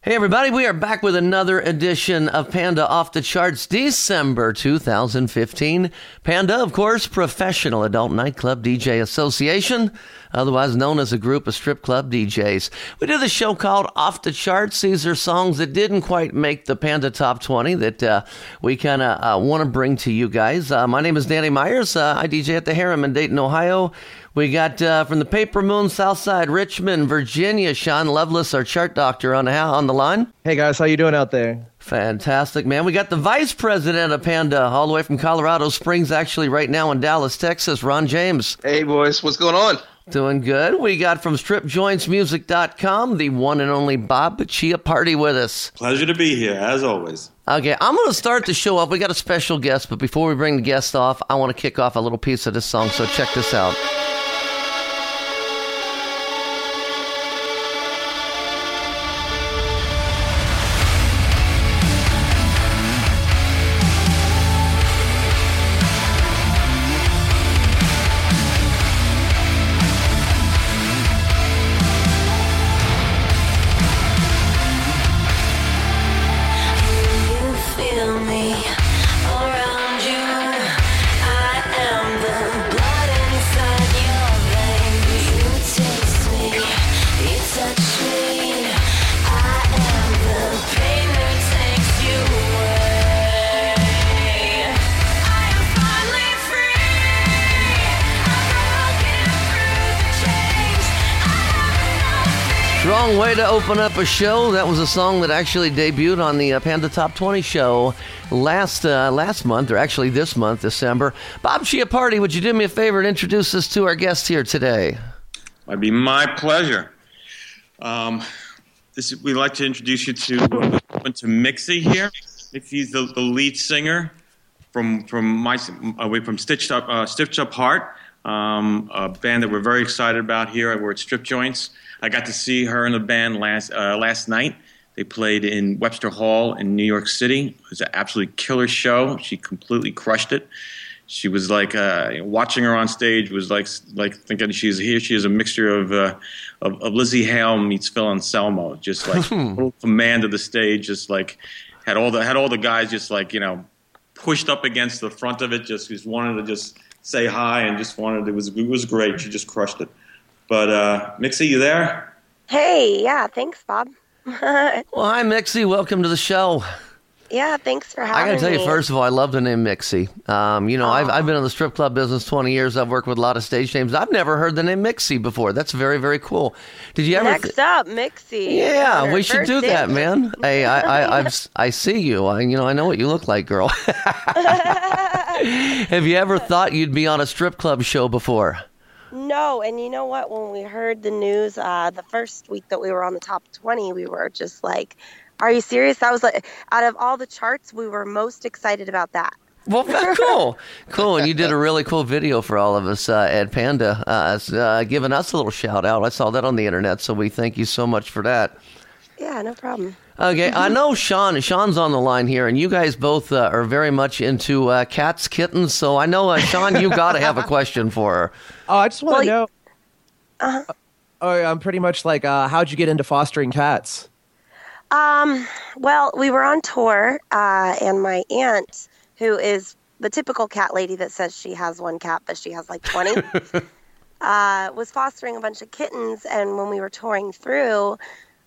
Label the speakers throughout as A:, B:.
A: Hey, everybody, we are back with another edition of Panda Off the Charts, December 2015. Panda, of course, Professional Adult Nightclub DJ Association, otherwise known as a group of strip club DJs. We do the show called Off the Charts. These are songs that didn't quite make the Panda Top 20 that uh, we kind of uh, want to bring to you guys. Uh, my name is Danny Myers. Uh, I DJ at the Harem in Dayton, Ohio. We got uh, from the Paper Moon, Southside, Richmond, Virginia, Sean Lovelace, our chart doctor, on the, on the line.
B: Hey guys, how you doing out there?
A: Fantastic, man. We got the vice president of Panda, all the way from Colorado Springs, actually right now in Dallas, Texas, Ron James.
C: Hey boys, what's going on?
A: Doing good. We got from stripjointsmusic.com the one and only Bob Chiappardi with us.
D: Pleasure to be here, as always.
A: Okay, I'm going to start the show off. We got a special guest, but before we bring the guest off, I want to kick off a little piece of this song, so check this out. Strong way to open up a show. That was a song that actually debuted on the uh, Panda Top 20 show last uh, last month, or actually this month, December. Bob Chiappardi, would you do me a favor and introduce us to our guest here today?
D: It'd be my pleasure. Um, this we'd like to introduce you to uh, to Mixi here. Mixi's the, the lead singer from from my away from Stitched Up uh, Stitched Up Heart, um, a band that we're very excited about here. We're at Strip Joints. I got to see her in the band last uh, last night. They played in Webster Hall in New York City. It was an absolutely killer show. She completely crushed it. She was like uh, watching her on stage was like like thinking she's here. She is a mixture of uh, of, of Lzzy Hale meets Phil Anselmo. Just like total command of the stage. Just like had all the had all the guys just like you know pushed up against the front of it. Just just wanted to just say hi and just wanted it was it was great. She just crushed it. But uh, Mixi, you there?
E: Hey, yeah, thanks, Bob.
A: Well, hi, Mixi. Welcome to the show.
E: yeah, thanks for having me.
A: I got to tell you, first of all, I love the name Mixi. Um, you know, I've, I've been in the strip club business 20 years. I've worked with a lot of stage names. I've never heard the name Mixi before. That's very, very cool. Did you ever?
E: Next up, Mixi.
A: Yeah,
E: Our
A: we should
E: first
A: do that, man. Hey, I, I, I've, s- I see you. I, you know, I know what you look like, girl. Have you ever thought you'd be on a strip club show before?
E: No, and you know what? When we heard the news uh, the first week that we were on the top 20, we were just like, are you serious? That was like, out of all the charts, we were most excited about that.
A: Well, cool, cool. And you did a really cool video for all of us uh, at Panda, uh, uh, giving us a little shout out. I saw that on the internet, so we thank you so much for that.
E: Yeah, no problem.
A: Okay, I know Sean. Sean's on the line here, and you guys both uh, are very much into uh, cats, kittens. So I know, uh, Sean, you got to have a question for her.
B: Oh, I just want to
E: Well,
B: know.
E: Uh-huh.
B: Oh, I'm pretty much like, uh, how'd you get into fostering cats?
E: Um, well, we were on tour, uh, and my aunt, who is the typical cat lady that says she has one cat, but she has like 20, uh, was fostering a bunch of kittens. And when we were touring through,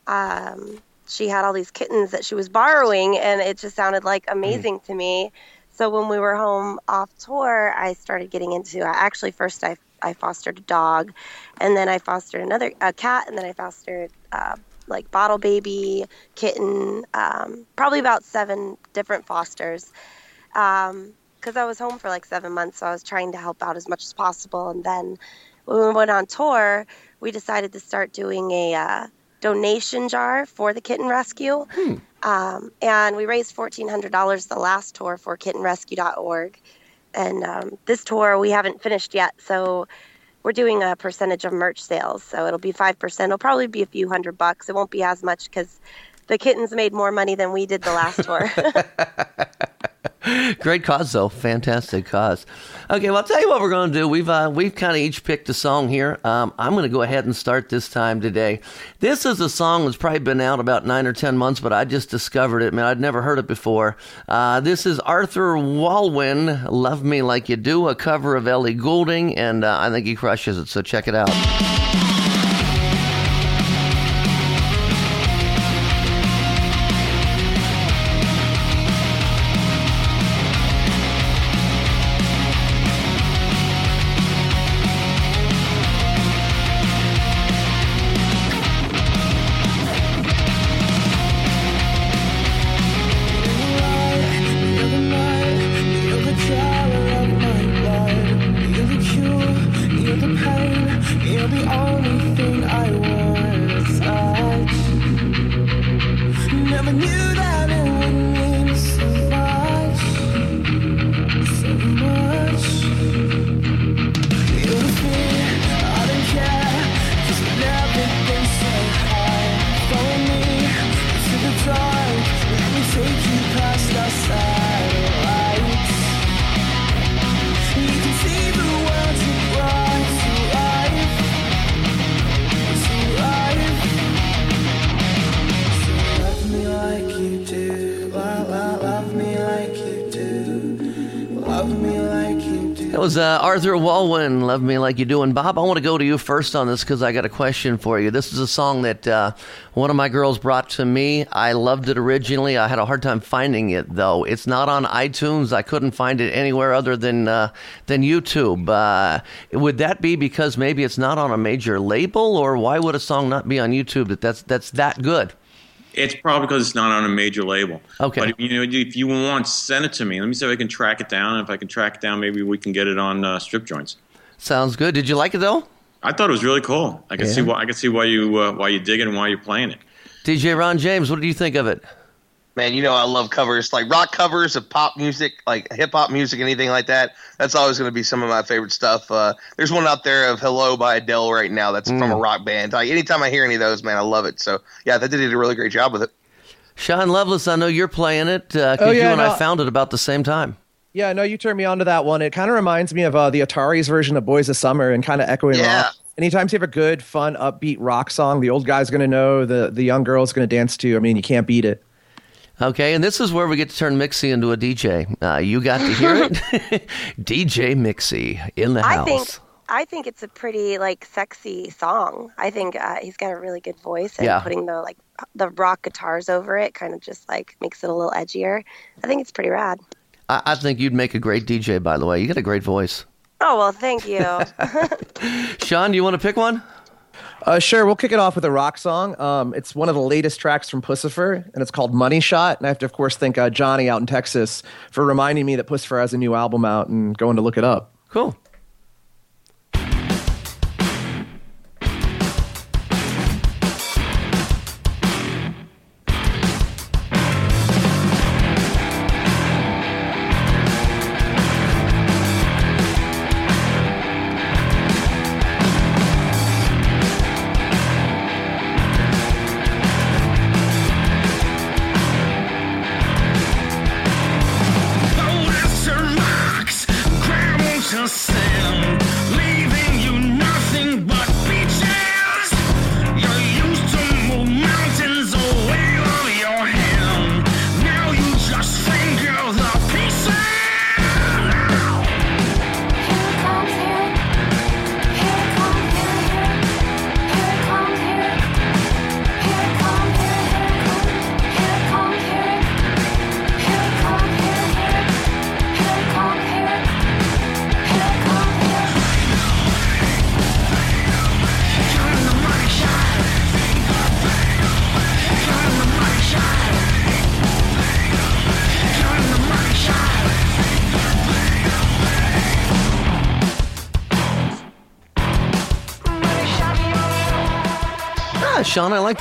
E: um, she had all these kittens that she was borrowing, and it just sounded like amazing to me. So when we were home off tour, I started getting into. Uh, actually, first I I fostered a dog, and then I fostered another a cat, and then I fostered uh, like bottle baby, kitten, um, probably about seven different fosters. Because I was home for like seven months, so I was trying to help out as much as possible. And then when we went on tour, we decided to start doing a uh, donation jar for the kitten rescue. Um, and we raised $1,400 the last tour for kittenrescue.org. And um, this tour we haven't finished yet, so we're doing a percentage of merch sales. So it'll be 5%. It'll probably be a few hundred bucks. It won't be as much because the kittens made more money than we did the last tour.
A: Great cause, though. Fantastic cause. Okay, well, I'll tell you what we're going to do. We've uh, we've kind of each picked a song here. Um, I'm going to go ahead and start this time today. This is a song that's probably been out about nine or ten months, but I just discovered it. Man, I'd never heard it before. Uh, this is Arthur Walwyn, "Love Me Like You Do," a cover of Ellie Goulding, and uh, I think he crushes it. So check it out.
C: Like.
A: That was uh, Arthur Walwyn, Love Me Like You Do. And Bob, I want to go to you first on this because I got a question for you. This is a song that uh, one of my girls brought to me. I loved it originally. I had a hard time finding it, though. It's not on iTunes. I couldn't find it anywhere other than, uh, than YouTube. Uh, would that be because maybe it's not on a major label, or why would a song not be on YouTube that that's, that's that good?
D: It's probably because it's not on a major label.
A: Okay.
D: But if, you know, if you want, send it to me. Let me see if I can track it down. And if I can track it down, maybe we can get it on uh, strip joints.
A: Sounds good. Did you like it, though?
D: I thought it was really cool. I can
A: Yeah.
D: see why I can see why you uh, why you dig it and why you're playing it.
A: DJ Ron James, what do you think of it?
F: Man, you know I love covers, like rock covers of pop music, like hip hop music, anything like that. That's always going to be some of my favorite stuff. Uh, there's one out there of "Hello" by Adele right now. That's from a rock band. Like anytime I hear any of those, man, I love it. So yeah, they did a really great job with it.
A: Sean Lovelace, I know you're playing it because
B: Oh, yeah,
A: you and
B: no.
A: I found it about the same time.
B: Yeah, no, you turned me on to that one. It kind of reminds me of uh, the Atari's version of Boys of Summer and kind of echoing
F: Yeah.
B: rock. Anytime you have a good, fun, upbeat rock song, the old guy's going to know, the, the young girl's going to dance to. I mean, you can't beat it.
A: Okay, and this is where we get to turn Mixi into a DJ. Uh, you got to hear it, DJ Mixi in the
E: I
A: house.
E: think I think it's a pretty like sexy song. I think uh, he's got a really good voice, and
A: Yeah.
E: putting the like the rock guitars over it kind of just like makes it a little edgier. I think it's pretty rad.
A: I, I think you'd make a great DJ. By the way, you got a great voice.
E: Oh well, thank you.
A: Sean, do you want to pick one?
B: Uh, sure, we'll kick it off with a rock song. Um, it's one of the latest tracks from Puscifer, and it's called Money Shot. And I have to, of course, thank uh, Johnny out in Texas for reminding me that Puscifer has a new album out and going to look it up.
A: Cool.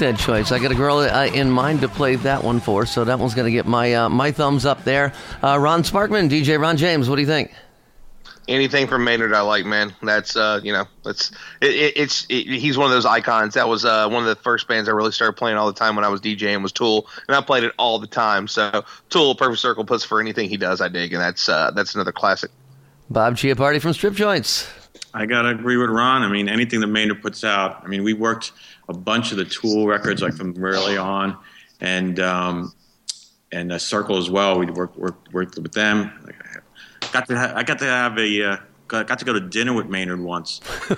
A: That choice. I got a girl uh, in mind to play that one for, so that one's going to get my uh, my thumbs up there. Uh, Ron Sparkman, DJ Ron James, what do you think?
F: Anything from Maynard, I like, man. That's uh, you know, that's it, it, it's it, he's one of those icons. That was uh, one of the first bands I really started playing all the time when I was DJing was Tool, and I played it all the time. So Tool, Perfect Circle, Puscifer anything he does, I dig, and that's uh, that's another classic.
A: Bob Chiappardi from Strip Joints.
D: I gotta agree with Ron. I mean, anything that Maynard puts out. I mean, we worked a bunch of the Tool records, like from early on, and um, and uh, Circle as well. We worked worked worked with them. Got to ha- I got to have a uh, got got to go to dinner with Maynard once.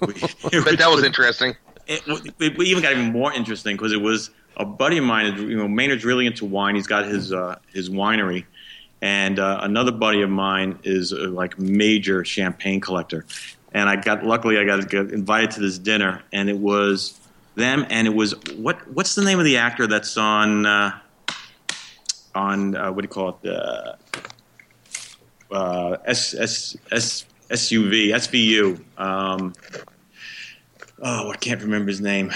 D: We-
F: But that was interesting.
D: it, it, even got even more interesting because it was a buddy of mine. You know, Maynard's really into wine. He's got his uh, his winery, and uh, another buddy of mine is a, like major champagne collector. And I got luckily I got, got invited to this dinner, and it was them, and it was what what's the name of the actor that's on uh, on uh, what do you call it? Uh, uh, S, S, S, SUV, SVU. Um, oh, I can't remember his name.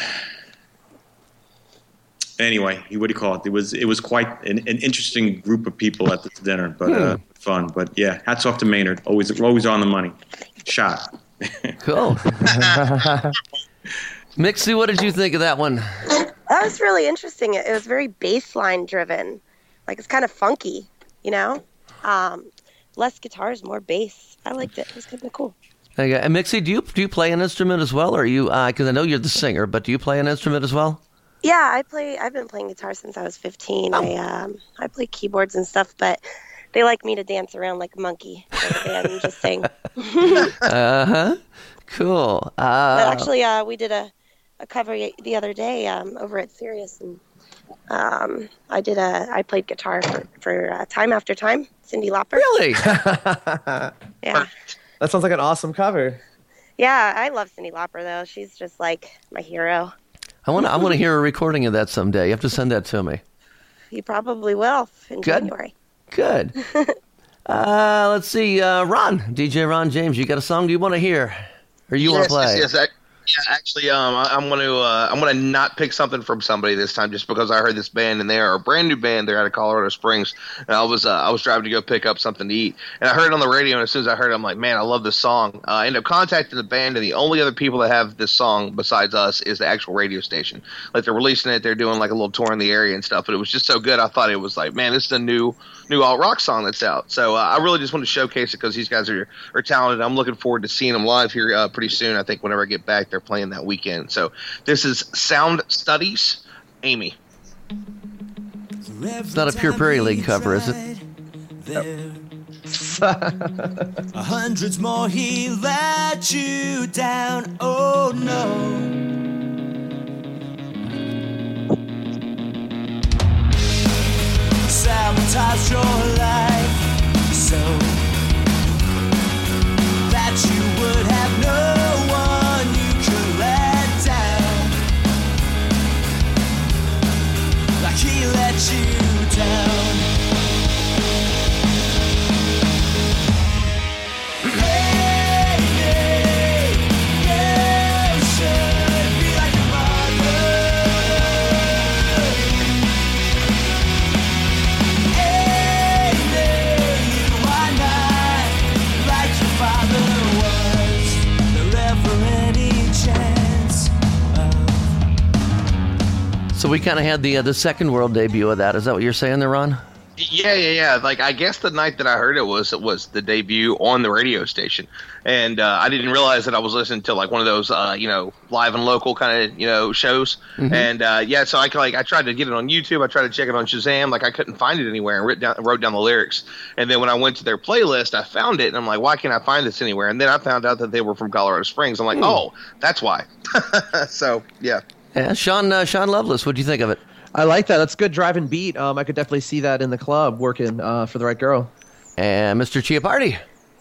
D: Anyway, he, what do you call it? It was it was quite an, an interesting group of people at this dinner, but uh, fun. But yeah, hats off to Maynard. Always always on the money. Shot.
A: Cool. Mixi, what did you think of that one?
E: That was really interesting. It, it was very baseline driven. Like it's kind of funky, you know? Um, less guitars, more bass. I liked it. It was kind of cool.
A: Okay. And Mixi, do you do you play an instrument as well, or are you? Because I know you're the singer, but do you play an instrument as well?
E: Yeah, I play. I've been playing guitar since I was 15. I um, I play keyboards and stuff, but they like me to dance around like a monkey and just sing.
A: Uh huh. Cool.
E: But
A: Uh,
E: actually, uh, we did a, a cover the other day um, over at Sirius, and um, I did a I played guitar for, for uh, time after time. Cyndi Lauper.
A: really?
E: Yeah,
B: That sounds like an awesome cover.
E: yeah. I love Cyndi Lauper though. She's just like my hero.
A: I want to. I want to hear a recording of that someday. You have to send that to me.
E: You probably will in
A: Good.
E: January.
A: Good. Uh, let's see. Uh, Ron, DJ Ron James, you got a song do you want to hear, or you want
F: yes,
A: to play?
F: Yes, yes. I, yeah, actually, um, I, I'm going to uh, I'm to not pick something from somebody this time, just because I heard this band and they are a brand new band. They're out of Colorado Springs, and I was uh, I was driving to go pick up something to eat, and I heard it on the radio. And as soon as I heard it, I'm like, man, I love this song. Uh, I ended up contacting the band, and the only other people that have this song besides us is the actual radio station. Like they're releasing it, they're doing like a little tour in the area and stuff. But it was just so good, I thought it was like, man, this is a new new alt rock song that's out. So uh, I really just want to showcase it because these guys are are talented. I'm looking forward to seeing them live here uh, pretty soon. I think whenever I get back, they're playing that weekend. So this is Sound Studies, Amy.
A: It's not a Pure Prairie League cover, is it?
C: A hundreds more he let you down. Oh no. Sabotage your life so that you would have no one you could let down. Like he let you down.
A: We kind of had the uh, the second world debut of that. Is that what you're saying there, Ron?
F: Yeah, yeah, yeah. Like I guess the night that I heard it was it was the debut on the radio station, and uh, I didn't realize that I was listening to like one of those uh, you know live and local kind of you know shows. And uh, yeah, so I like I tried to get it on YouTube. I tried to check it on Shazam. Like I couldn't find it anywhere, and wrote down wrote down the lyrics. And then when I went to their playlist, I found it, and I'm like, why can't I find this anywhere? And then I found out that they were from Colorado Springs. I'm like, oh, that's why. so yeah.
A: Yeah, Sean uh, Sean Lovelace. What do you think of it?
B: I like that. That's good driving beat. Um, I could definitely see that in the club working uh, for the right girl.
A: And Mr. Chiappardi.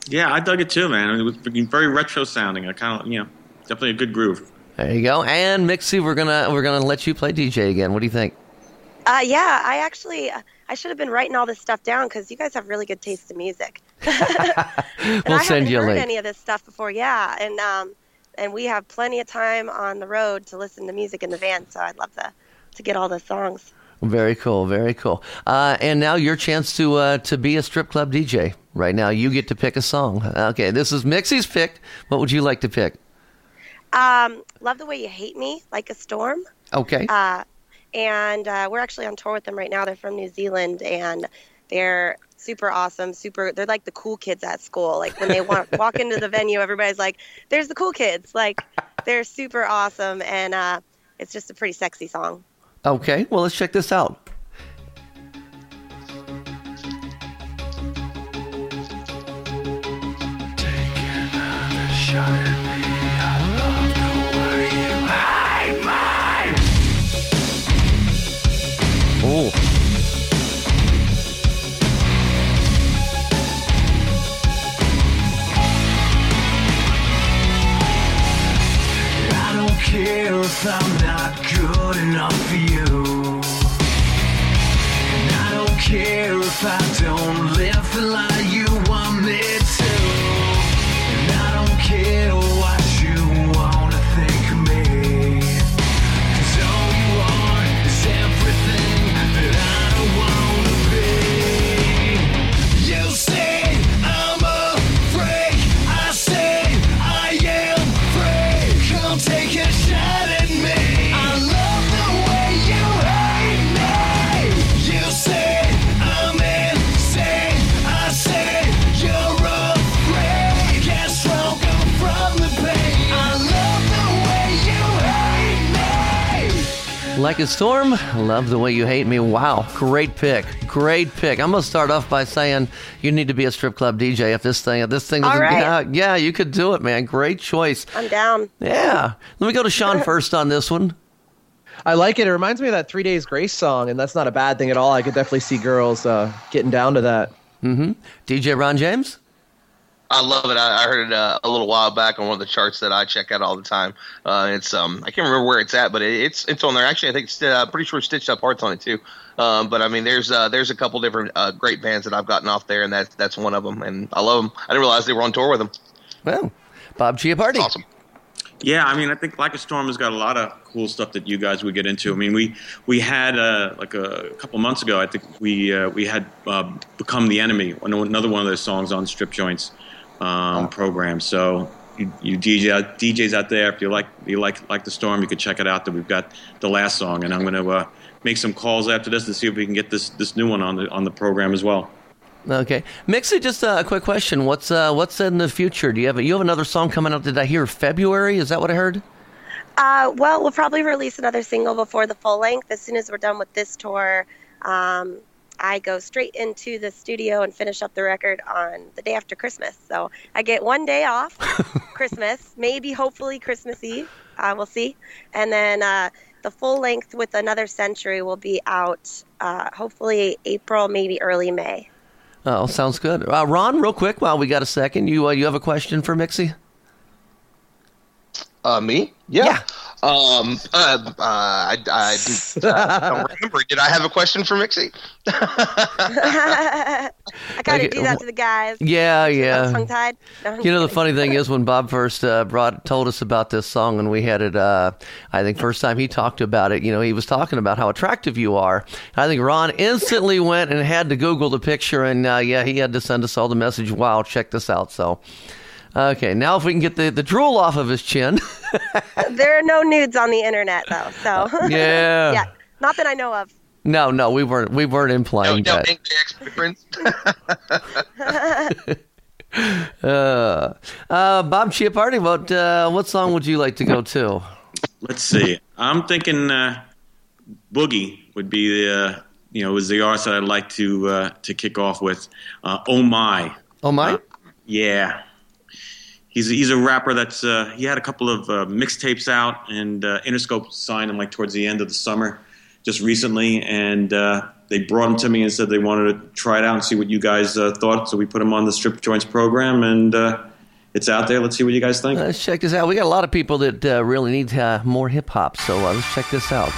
D: Yeah, I dug it too, man. It was very retro sounding. I kind of, you know, definitely a good groove.
A: There you go. And Mixi, we're gonna we're gonna let you play DJ again. What do you think?
E: Uh, yeah, I actually I should have been writing all this stuff down because you guys have really good taste in music. and
A: We'll
E: I
A: send
E: haven't
A: you a
E: heard
A: link.
E: any of this stuff before. Yeah, and um, and we have plenty of time on the road to listen to music in the van. So I'd love to to get all the songs.
A: Very cool, very cool. Uh, and now your chance to uh, to be a strip club DJ. Right now, you get to pick a song. Okay, this is Mixi's pick. What would you like to pick?
E: Um, love the way you hate me, like a storm.
A: Okay.
E: Uh, and uh, we're actually on tour with them right now. They're from New Zealand, and they're super awesome. Super, they're like the cool kids at school. Like when they walk walk into the venue, everybody's like, "There's the cool kids!" Like they're super awesome, and uh, it's just a pretty sexy song.
A: Okay, well, let's check this out.
C: I'm not good enough for you. And I don't care if I
A: like a storm. Love the way you hate me. Wow, great pick, great pick. I'm gonna start off by saying you need to be a strip club DJ if this thing, if this thing,
E: All
A: doesn't-
E: right.
A: yeah, yeah, you could do it, man. Great choice.
E: I'm down.
A: Yeah. Let me go to Sean first on this one.
B: I like it. It reminds me of that Three Days Grace song, and that's not a bad thing at all. I could definitely see girls uh, getting down to that. Mm-hmm.
A: DJ Ron James.
F: I love it. I, I heard it uh, a little while back on one of the charts that I check out all the time. Uh, it's um, I can't remember where it's at, but it, it's it's on there. Actually, I think it's uh, pretty sure Stitched Up Hearts on it too. Um, but I mean, there's uh, there's a couple different uh, great bands that I've gotten off there, and that's that's one of them. And I love them. I didn't realize they were on tour with them.
A: Well, Bob Chiappardi.
F: Awesome.
D: Yeah, I mean, I think Like a Storm has got a lot of cool stuff that you guys would get into. I mean, we we had uh, like a, couple months ago. I think we uh, we had uh, become the enemy. Another one of those songs on Strip Joints um, program. So you, you DJ out- DJs out there, if you like you like like the Storm, you could check it out. That we've got the last song, and I'm going to uh, make some calls after this to see if we can get this this new one on the on the program as well.
A: Okay, Mixi. Just uh, a quick question. What's uh, what's in the future? Do you have a, you have another song coming out? Did I hear February? Is that what I heard?
E: Uh, well, we'll probably release another single before the full length. As soon as we're done with this tour, um, I go straight into the studio and finish up the record on the day after Christmas. So I get one day off, Christmas, maybe hopefully Christmas Eve. Uh, we'll see. And then uh, the full length with another century will be out uh, hopefully April, maybe early May.
A: Oh, sounds good. Uh, Ron, real quick, while we got a second, you uh, you have a question for Mixi?
F: Uh, me? Yeah. Um. Uh. uh I. I, I don't remember. Did I have a question for Mixi?
E: I gotta
A: Okay,
E: do that to the guys.
A: Yeah, yeah.
E: tongue tied. No,
A: You know, the funny thing is when Bob first uh, brought told us about this song, and we had it. Uh, I think first time he talked about it, you know, he was talking about how attractive you are. I think Ron instantly went and had to Google the picture, and uh, yeah, he had to send us all the message. Wow, check this out. So, okay, now if we can get the the drool off of his chin.
E: There are no nudes on the internet, though. So
A: Yeah.
E: yeah, not that I know of.
A: no, no, we weren't. We weren't implying
F: no,
A: that.
F: angry ex-boyfriends.
A: Uh, uh, Bob Chiappardi, what uh, what song would you like to go to?
D: Let's see. I'm thinking uh, Boogie would be the uh, you know was the artist that I'd like to uh, to kick off with. Uh, oh my,
A: Oh my.
D: Uh, yeah. He's he's a rapper that's uh, he had a couple of uh, mixtapes out and uh, Interscope signed him like towards the end of the summer, just recently, and uh, they brought him to me and said they wanted to try it out and see what you guys uh, thought. So we put him on the Strip Joints program, and uh, it's out there. Let's see what you guys think.
A: Let's check this out. We got a lot of people that uh, really need uh, more hip hop, so uh, let's check this out.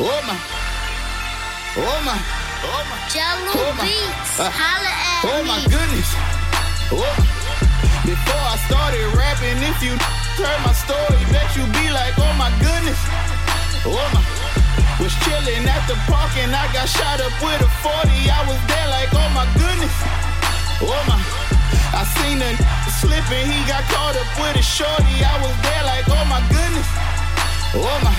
D: Here we go.
G: Oh my. Oh my. Oh my.
H: Jello
G: Oh.
H: Beats,
G: Uh,
H: holla at
G: Oh
H: me.
G: my goodness. Oh. Before I started rapping, if you heard my story, bet you be like, oh my goodness. Oh my. Was chilling at the park and I got shot up with a 40. I was there like, oh my goodness. Oh my. I seen a slipping, he got caught up with a shorty. I was there like, oh my goodness. Oh my.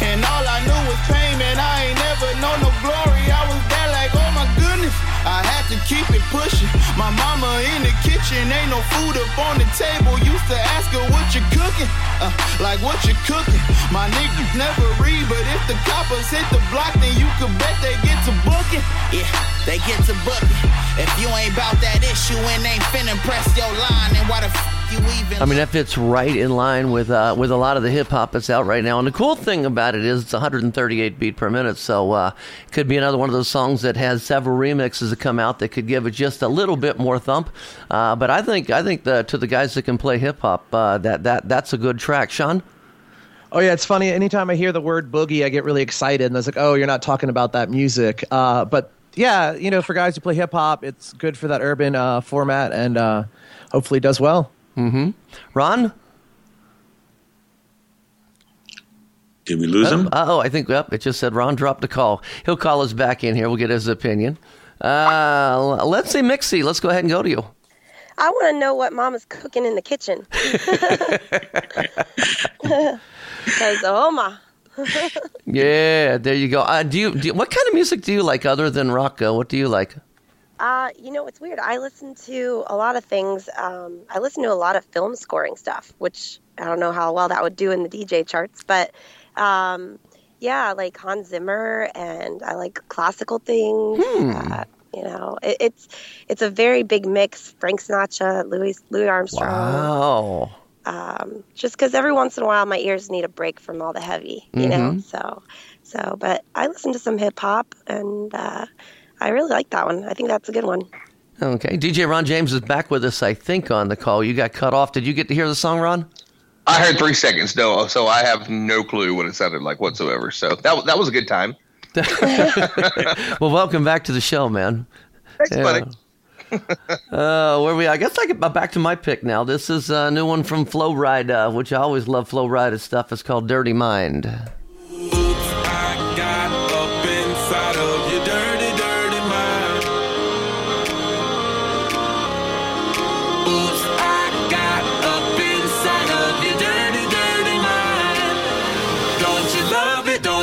G: And all I knew was pain, man. I ain't never known no glory. I was there like, oh my goodness. I had to keep it pushing. My mama in the kitchen, ain't no food up on the table. Used to ask her what you cooking, uh, like what you cooking. My niggas never read, but if the coppers hit the block, then you could bet they get to booking. Yeah, they get to booking. If you ain't bout that issue and ain't finna press your line, then why the f?
A: I mean, that fits right in line with uh, with a lot of the hip hop that's out right now. And the cool thing about it is it's 138 beat per minute, so uh, could be another one of those songs that has several remixes that come out that could give it just a little bit more thump. Uh, but I think I think the, to the guys that can play hip hop, uh, that that that's a good track, Sean.
B: Oh yeah, it's funny. Anytime I hear the word boogie, I get really excited, and I was like, "Oh, you're not talking about that music." Uh, but yeah, you know, for guys who play hip hop, it's good for that urban uh, format, and uh, hopefully does well.
A: Mm-hmm. Ron.
D: Did we lose him?
A: Oh, I think yep, it just said Ron dropped a call. He'll call us back in here. We'll get his opinion. Uh, let's see, Mixi. Let's go ahead and go to you.
E: I want to know what Mama's cooking in the kitchen. Because oh my,
A: Yeah, there you go. Uh, do you, do you- what kind of music do you like other than rock? Uh, what do you like?
E: Uh, you know it's weird. I listen to a lot of things. Um, I listen to a lot of film scoring stuff, which I don't know how well that would do in the DJ charts, but um, yeah, like Hans Zimmer, and I like classical things. Uh, you know, it, it's it's a very big mix. Frank Sinatra, Louis Louis Armstrong.
A: Wow.
E: um, just because every once in a while my ears need a break from all the heavy, you know.
A: Mhm.
E: So, so, but I listen to some hip hop, and uh, I really like that one. I think that's a good one.
A: Okay, DJ Ron James is back with us. I think on the call. You got cut off. Did you get to hear the song, Ron?
F: I heard three seconds, no, so I have no clue what it sounded like whatsoever. So that that was a good time.
A: well, welcome back to the show, man.
F: Thanks, buddy.
A: Uh, where we? I guess I get back to my pick now. This is a new one from Flo Rida, uh, which I always love. Flo Rida stuff. It's called "Dirty Mind."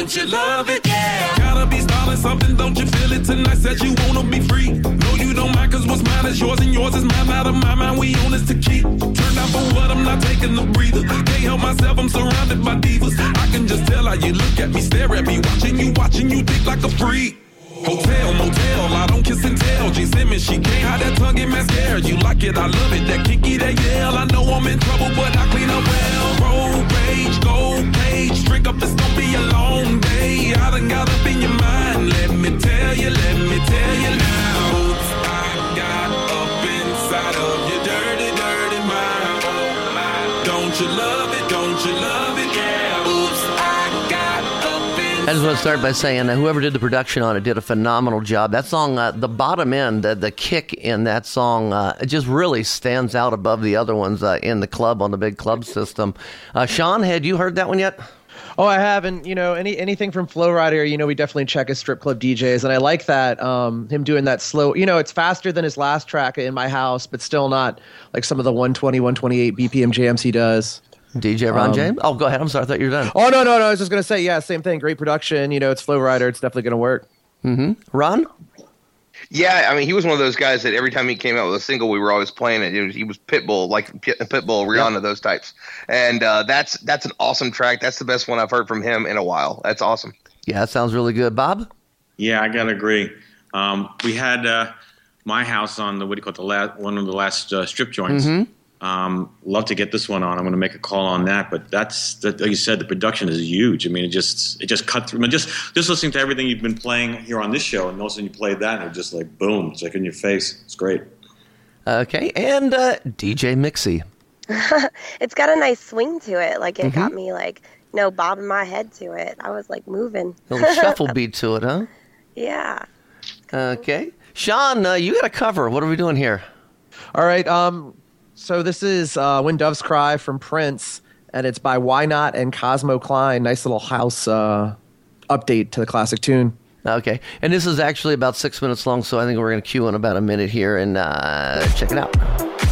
I: Don't you love it? Yeah. Gotta be starting something, don't you feel it tonight? Said you wanna be free. No, you don't mind, cause what's mine is yours and yours is mine. Out of my mind, we own this to keep. Turned out for what? I'm not taking the breather. Can't help myself, I'm surrounded by divas. I can just tell how you look at me, stare at me, watching you, watching you think like a freak. Hotel, motel, I don't kiss and tell. G Simmons, she can't hide that tongue in mascara. You like it, I love it. That kinky, that yell. I know I'm in trouble, but I clean up well. Road rage, gold page. Drink up, it's gonna be a long day. I done got up in your mind. Let me tell you, let me tell you now. I got up inside of your dirty, dirty mind. Don't you love it? I
A: just want to start by saying that whoever did the production on it did a phenomenal job. That song, uh, the bottom end, the, the kick in that song, uh, it just really stands out above the other ones uh, in the club on the big club system. Uh, Sean, had you heard that one yet?
B: Oh, I haven't. You know, any anything from Flo Rida, you know, we definitely check his strip club DJs, and I like that. Um, him doing that slow. You know, it's faster than his last track in my house, but still not like some of the 120, 128 BPM jams he does.
A: DJ Ron
B: Um,
A: James? Oh, go ahead. I'm sorry. I thought you were done.
B: Oh no, no, no! I was just gonna say, yeah, same thing. Great production. You know, it's Flo Rida. It's definitely gonna work.
A: Mm-hmm. Ron?
F: Yeah, I mean, he was one of those guys that every time he came out with a single, we were always playing it. It was, he was Pitbull, like Pitbull, Rihanna, those types. And uh, that's that's an awesome track. That's the best one I've heard from him in a while. That's awesome.
A: Yeah, that sounds really good. Bob?
D: Yeah, I gotta agree. Um, we had uh, my house on the what do you call it, the last one of the last uh, strip joints.
A: Mhm.
D: Um, love to get this one on. I'm going to make a call on that. But that's that, like you said, the production is huge. I mean, it just it just cut through. I mean, just just listening to everything you've been playing here on this show, and all of a sudden you played that, and it just like boom, it's like in your face. It's great.
A: Okay. And uh, DJ Mixi.
E: it's got a nice swing to it. Like it got
A: Mhm.
E: me like you know, bobbing my head to it. I was like moving.
A: little shuffle beat to it, huh?
E: Yeah.
A: Okay. Sean, uh, you got a cover. What are we doing here?
B: All right. Um, so this is uh, "When Doves Cry" from Prince, and it's by Why Not and Cosmo Klein. Nice little house uh, update to the classic tune.
A: Okay. And this is actually about six minutes long, so I think we're going to cue in about a minute here and uh, check it out.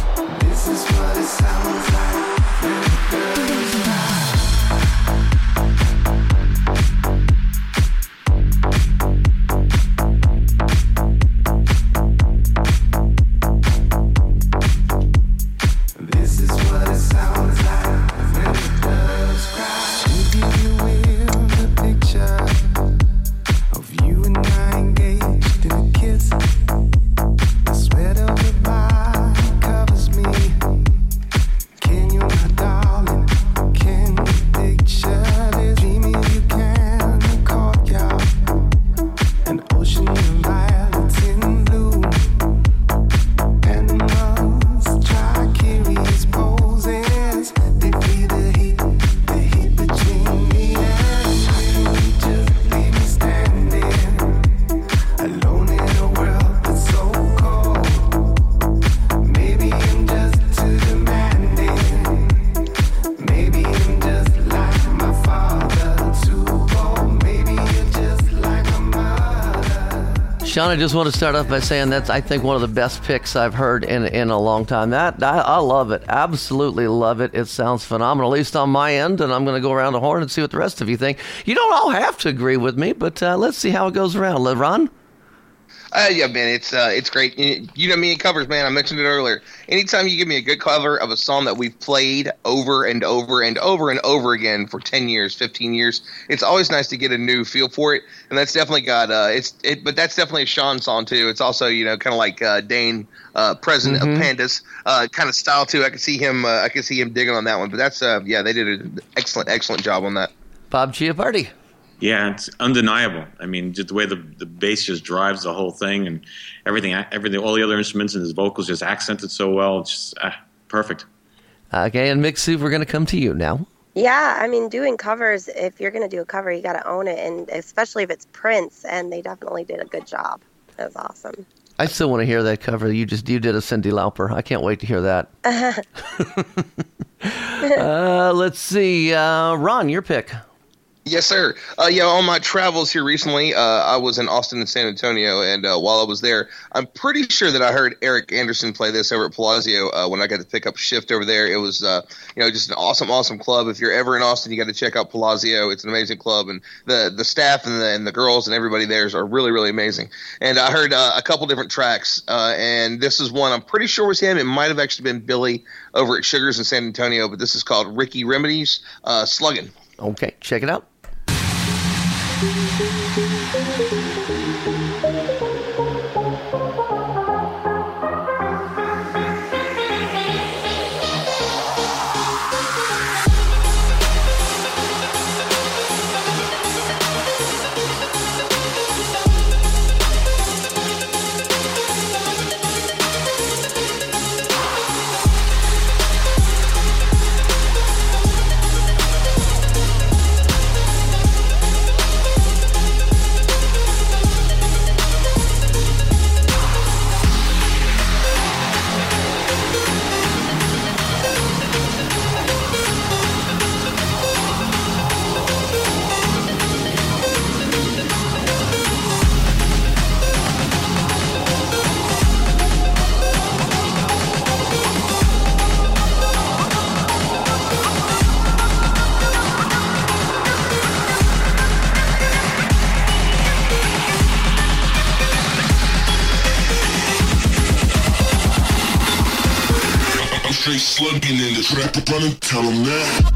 A: Sean, I just want to start off by saying that's I think one of the best picks I've heard in in a long time. That I, I love it, absolutely love it. It sounds phenomenal, at least on my end. And I'm going to go around the horn and see what the rest of you think. You don't all have to agree with me, but uh, let's see how it goes around. Ron,
F: Uh, yeah, man, it's uh, it's great. You know me and covers, man. I mentioned it earlier. Anytime you give me a good cover of a song that we've played over and over and over and over again for ten years, fifteen years, it's always nice to get a new feel for it. And that's definitely got uh, it's it, but that's definitely a Sean song too. It's also you know kind of like uh, Dane, uh, president of Pandas, uh, kind of style too. I can see him, uh, I can see him digging on that one. But that's uh, yeah, they did an excellent, excellent job on that.
A: Bob Chiappardi.
D: Yeah, it's undeniable. I mean, just the way the the bass just drives the whole thing, and everything, everything, all the other instruments and his vocals just accented so well. It's just ah, perfect.
A: Okay, and Mixi, we're going to come to you now.
E: Yeah, I mean, doing covers, if you're going to do a cover, you got to own it. And especially if it's Prince, and they definitely did a good job. That was awesome.
A: I still want to hear that cover. You just you did a Cyndi Lauper. I can't wait to hear that. uh, let's see, uh, Ron, your pick.
F: Yes, sir. Uh, yeah, on my travels here recently, uh, I was in Austin and San Antonio, and uh, while I was there, I'm pretty sure that I heard Eric Anderson play this over at Palazzo uh, when I got to pick up shift over there. It was, uh, you know, just an awesome, awesome club. If you're ever in Austin, you got to check out Palazzo. It's an amazing club, and the the staff and the and the girls and everybody there are really, really amazing. And I heard uh, a couple different tracks, and this is one I'm pretty sure was him. It might have actually been Billy over at Sugars in San Antonio, but this is called Ricky Remedies, uh, Sluggin'.
A: Okay, check it out
J: thank you In this rap up running, tell that.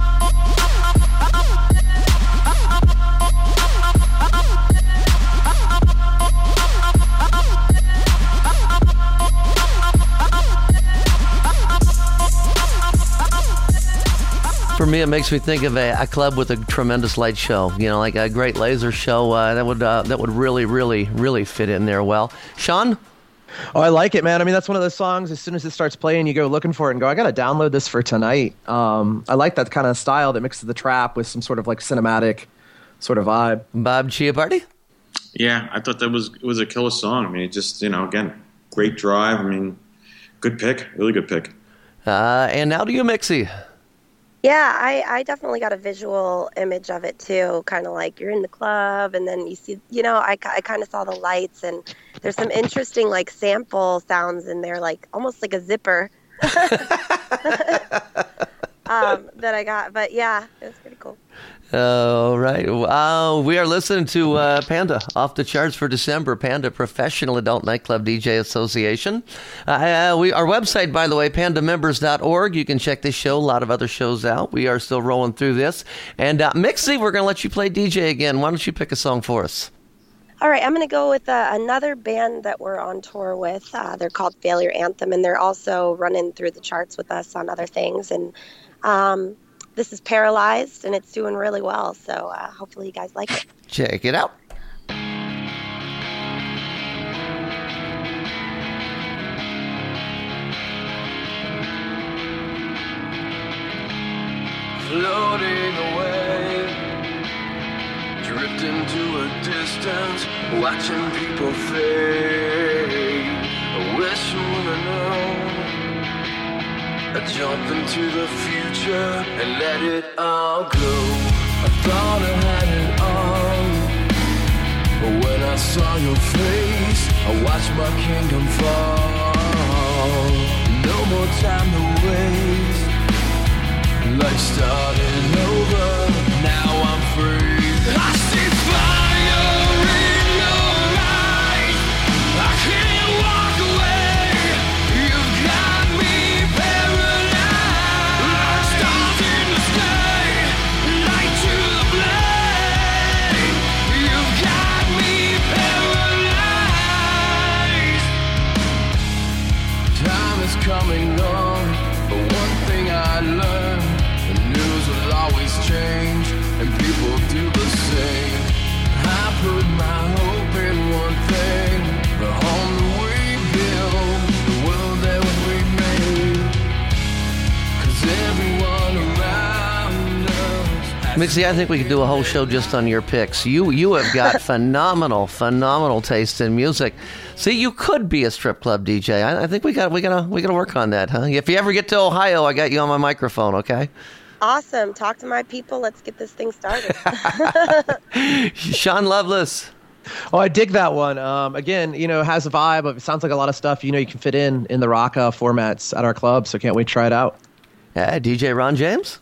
A: For me, it makes me think of a, a club with a tremendous light show. You know, like a great laser show. Uh, that would uh, that would really, really, really fit in there well. Sean,
B: Oh, I like it, man. I mean, that's one of those songs. As soon as it starts playing, you go looking for it and go, "I got to download this for tonight." Um, I like that kind of style that mixes the trap with some sort of like cinematic sort of vibe.
A: Bob Chiappardi.
D: Yeah, I thought that was it was a killer song. I mean, it just you know, again, great drive. I mean, good pick, really good pick.
A: Uh, and now to you, Mixi.
E: Yeah, I, I definitely got a visual image of it too. Kind of like you're in the club, and then you see, you know, I, I kind of saw the lights, and there's some interesting like sample sounds in there, like almost like a zipper um, that I got. But yeah, it was pretty cool.
A: All right. Uh, we are listening to uh, Panda off the charts for December. Panda Professional Adult Nightclub DJ Association. Uh, we our website, by the way, pandamembers.org. You can check this show, a lot of other shows out. We are still rolling through this. And uh, Mixi, we're going to let you play DJ again. Why don't you pick a song for us?
E: All right, I'm going to go with uh, another band that we're on tour with. Uh, they're called Failure Anthem, and they're also running through the charts with us on other things. And um, this is Paralyzed, and it's doing really well. So uh, hopefully you guys like it.
A: Check it out.
K: floating away, drifting to a distance, watching people fade. I wish I would've known. I jump into the future and let it all go. I thought I had it all, but when I saw your face, I watched my kingdom fall. No more time to waste. Life starting over, now I'm free. I see fire us.
A: Mixi, I think we could do a whole show just on your picks. You you have got phenomenal, phenomenal taste in music. See, you could be a strip club DJ. I, I think we got we gotta we gotta work on that, huh? If you ever get to Ohio, I got you on my microphone, okay?
E: Awesome. Talk to my people. Let's get this thing started.
A: Sean Loveless.
B: Oh, I dig that one. Um, again, you know, has a vibe of it sounds like a lot of stuff you know you can fit in in the rock uh, formats at our club. So can't wait to try it out.
A: Yeah, DJ Ron James.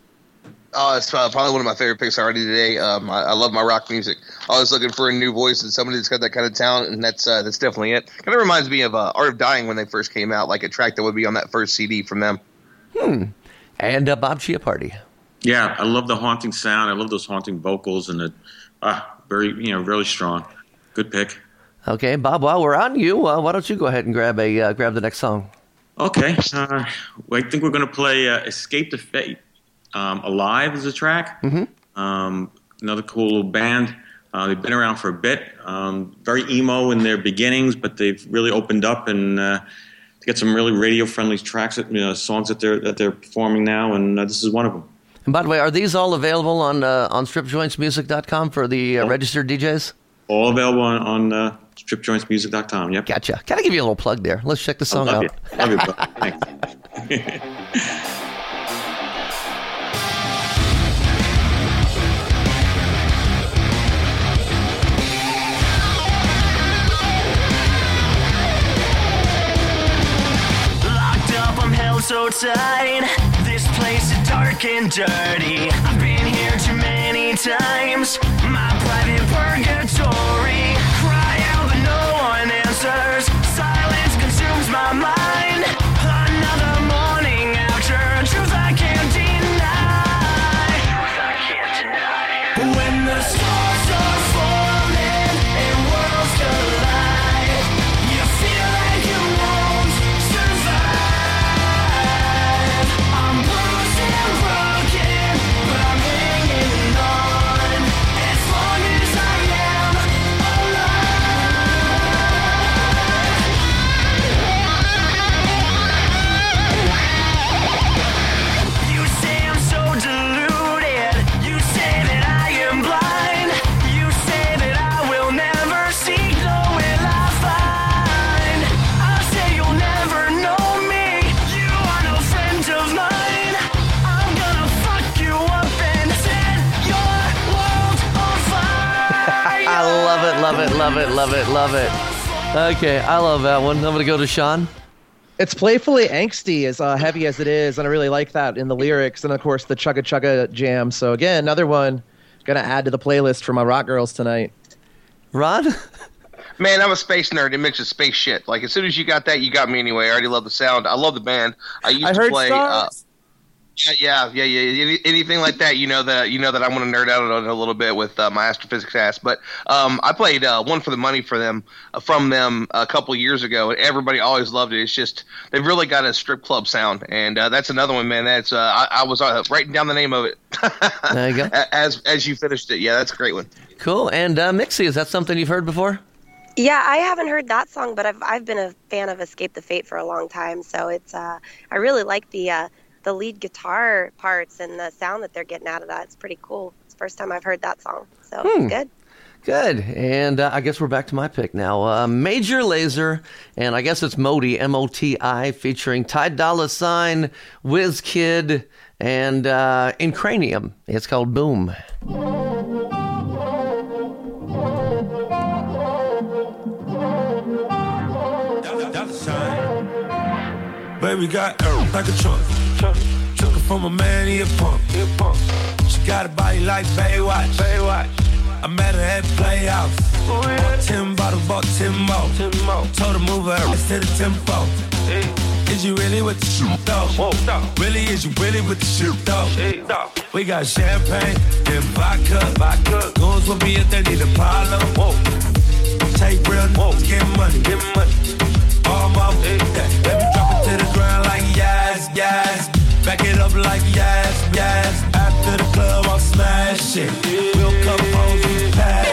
F: Oh, it's uh, probably one of my favorite picks already today. Um, I, I love my rock music. I was looking for a new voice and somebody that's got that kind of talent, and that's uh, that's definitely it. Kind of reminds me of uh, Art of Dying when they first came out, like a track that would be on that first CD from them.
A: Hmm. And uh, Bob Party.
D: Yeah, I love the haunting sound. I love those haunting vocals, and it, ah, very you know, really strong. Good pick.
A: Okay, Bob. While we're on you, uh, why don't you go ahead and grab a uh, grab the next song?
D: Okay, uh, well, I think we're going to play uh, "Escape the Fate." Um, "Alive" is a track.
A: Mm-hmm.
D: Um, another cool little band. Uh, they've been around for a bit. Um, very emo in their beginnings, but they've really opened up and uh, to get some really radio-friendly tracks, that, you know, songs that they're that they're performing now, and uh, this is one of them.
A: And by the way, are these all available on uh, on stripjointsmusic.com for the uh, registered DJs?
D: All available on, on uh, stripjointsmusic.com. Yep.
A: Gotcha. Can I give you a little plug there? Let's check the song out.
D: You. Love you. Thanks.
C: So tight. This place is dark and dirty. I've been here too many times. My private purgatory.
A: Love it, love it, love it. Okay, I love that one. I'm going to go to Sean.
B: It's playfully angsty, as uh, heavy as it is, and I really like that in the lyrics, and of course the chugga chugga jam. So again, another one gonna add to the playlist for my rock girls tonight.
A: Rod?
F: Man, I'm a space nerd. It mixes space shit. Like as soon as you got that, you got me anyway. I already love the sound. I love the band. I used
B: I
F: to
B: heard
F: play. Uh,
B: stars.
F: Yeah, yeah, yeah, yeah. Any, anything like that, you know that you know that I want to nerd out on it a little bit with uh, my astrophysics ass. But um, I played uh, one for the money for them uh, from them a couple years ago, and everybody always loved it. It's just they've really got a strip club sound, and uh, that's another one, man. That's uh, I, I was uh, writing down the name of it
A: There you go.
F: as as you finished it. Yeah, that's a great one.
A: Cool. And uh, Mixi, is that something you've heard before?
E: Yeah, I haven't heard that song, but I've I've been a fan of Escape the Fate for a long time. So it's uh, I really like the uh, the lead guitar parts and the sound that they're getting out of that. It's pretty cool. It's the first time I've heard that song, so
A: Hmm.
E: it's good.
A: Good. And uh, I guess we're back to my pick now. Uh, Major Lazer, and I guess it's MOTi, M O T I, featuring Ty Dolla Sign, Wizkid, and uh, in Kranium. It's called Boom.
G: Baby got arrow like a trunk. From a man, he a punk. She got a body like Baywatch. Baywatch. I met her at Playhouse. Bought ten bottles, bought ten more. Told her move her ass to the tempo. Is you really with the shoot though? Really, is you really with the shoot though? We got champagne and vodka. vodka. Goons will be if they need a problem. Take real, get money, get money. All my yeah. Let me drop it to the ground like yes, yes. Back it up like yes, yes. After the club, I'll smash it. We'll come home and pass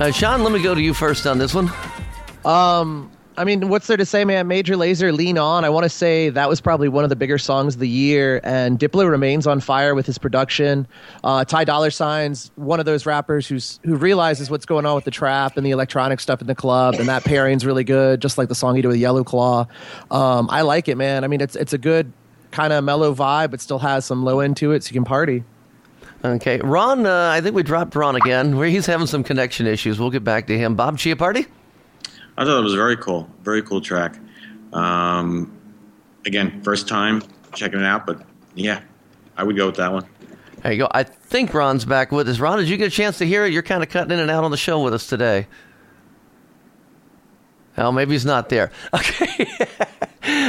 A: Uh, Sean, let me go to you first on this one.
B: Um, I mean, what's there to say, man? Major Lazer, Lean On. I want to say that was probably one of the bigger songs of the year, and Diplo remains on fire with his production. Uh, Ty Dolla Sign's one of those rappers who's who realizes what's going on with the trap and the electronic stuff in the club, and that pairing's really good, just like the song he did with Yellow Claw. Um, I like it, man. I mean, it's it's a good kind of mellow vibe, but still has some low end to it, so you can party.
A: Okay. Ron, uh, I think we dropped Ron again, where he's having some connection issues. We'll get back to him. Bob Chiappardi?
D: I thought it was very cool, very cool track. Um, again, first time checking it out, but yeah, I would go with that one.
A: There you go. I think Ron's back with us. Ron, did you get a chance to hear it? You're kind of cutting in and out on the show with us today. Oh, maybe he's not there. Okay.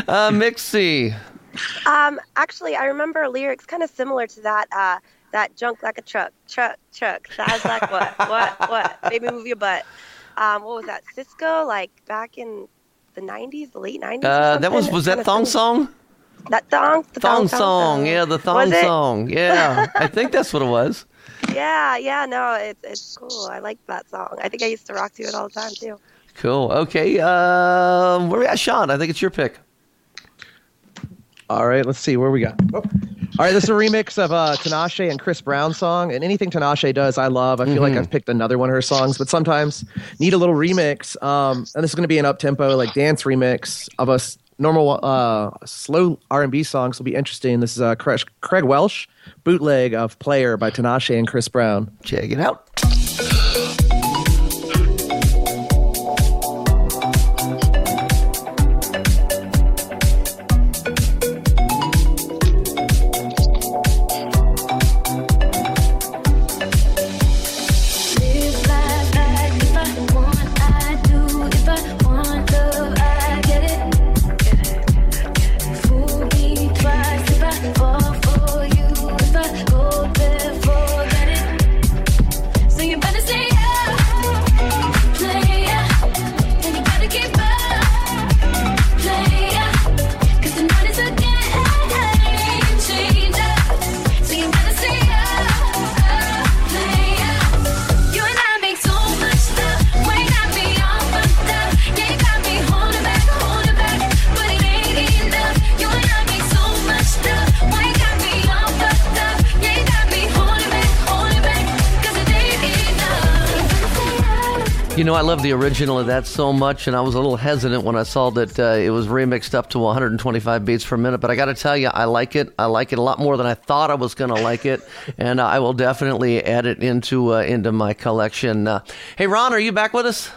A: uh, Mixi.
E: Um, actually, I remember lyrics kind of similar to that. Uh, that junk like a truck, truck, truck. Sounds like what, what, what? Baby, move your butt. Um, what was that? Sisqó, like back in the '90s, the late '90s.
A: Uh, that was was that thong song?
E: That thong, the
A: Thong song. Yeah, the thong song. Yeah, I think that's what it was.
E: Yeah, yeah. No, it's it's cool. I like that song. I think I used to rock to it all the time too.
A: Cool. Okay. Um, where we at, Sean? I think it's your pick.
B: All right, let's see where we got. Oh. All right, this is a remix of uh, Tinashe and Chris Brown song, and anything Tinashe does, I love. I feel like I've picked another one of her songs, but sometimes need a little remix. Um, and this is going to be an up tempo, like dance remix of a s- normal uh, slow R and B song. So it'll be interesting. This is uh, Craig, Craig Welsh bootleg of "Player" by Tinashe and Chris Brown.
A: Check it out. Know, I love the original of that so much, and I was a little hesitant when I saw that uh, it was remixed up to 125 beats per minute. But I got to tell you, I like it. I like it a lot more than I thought I was going to like it, and I will definitely add it into uh, into my collection. Uh, hey, Ron, are you back with us?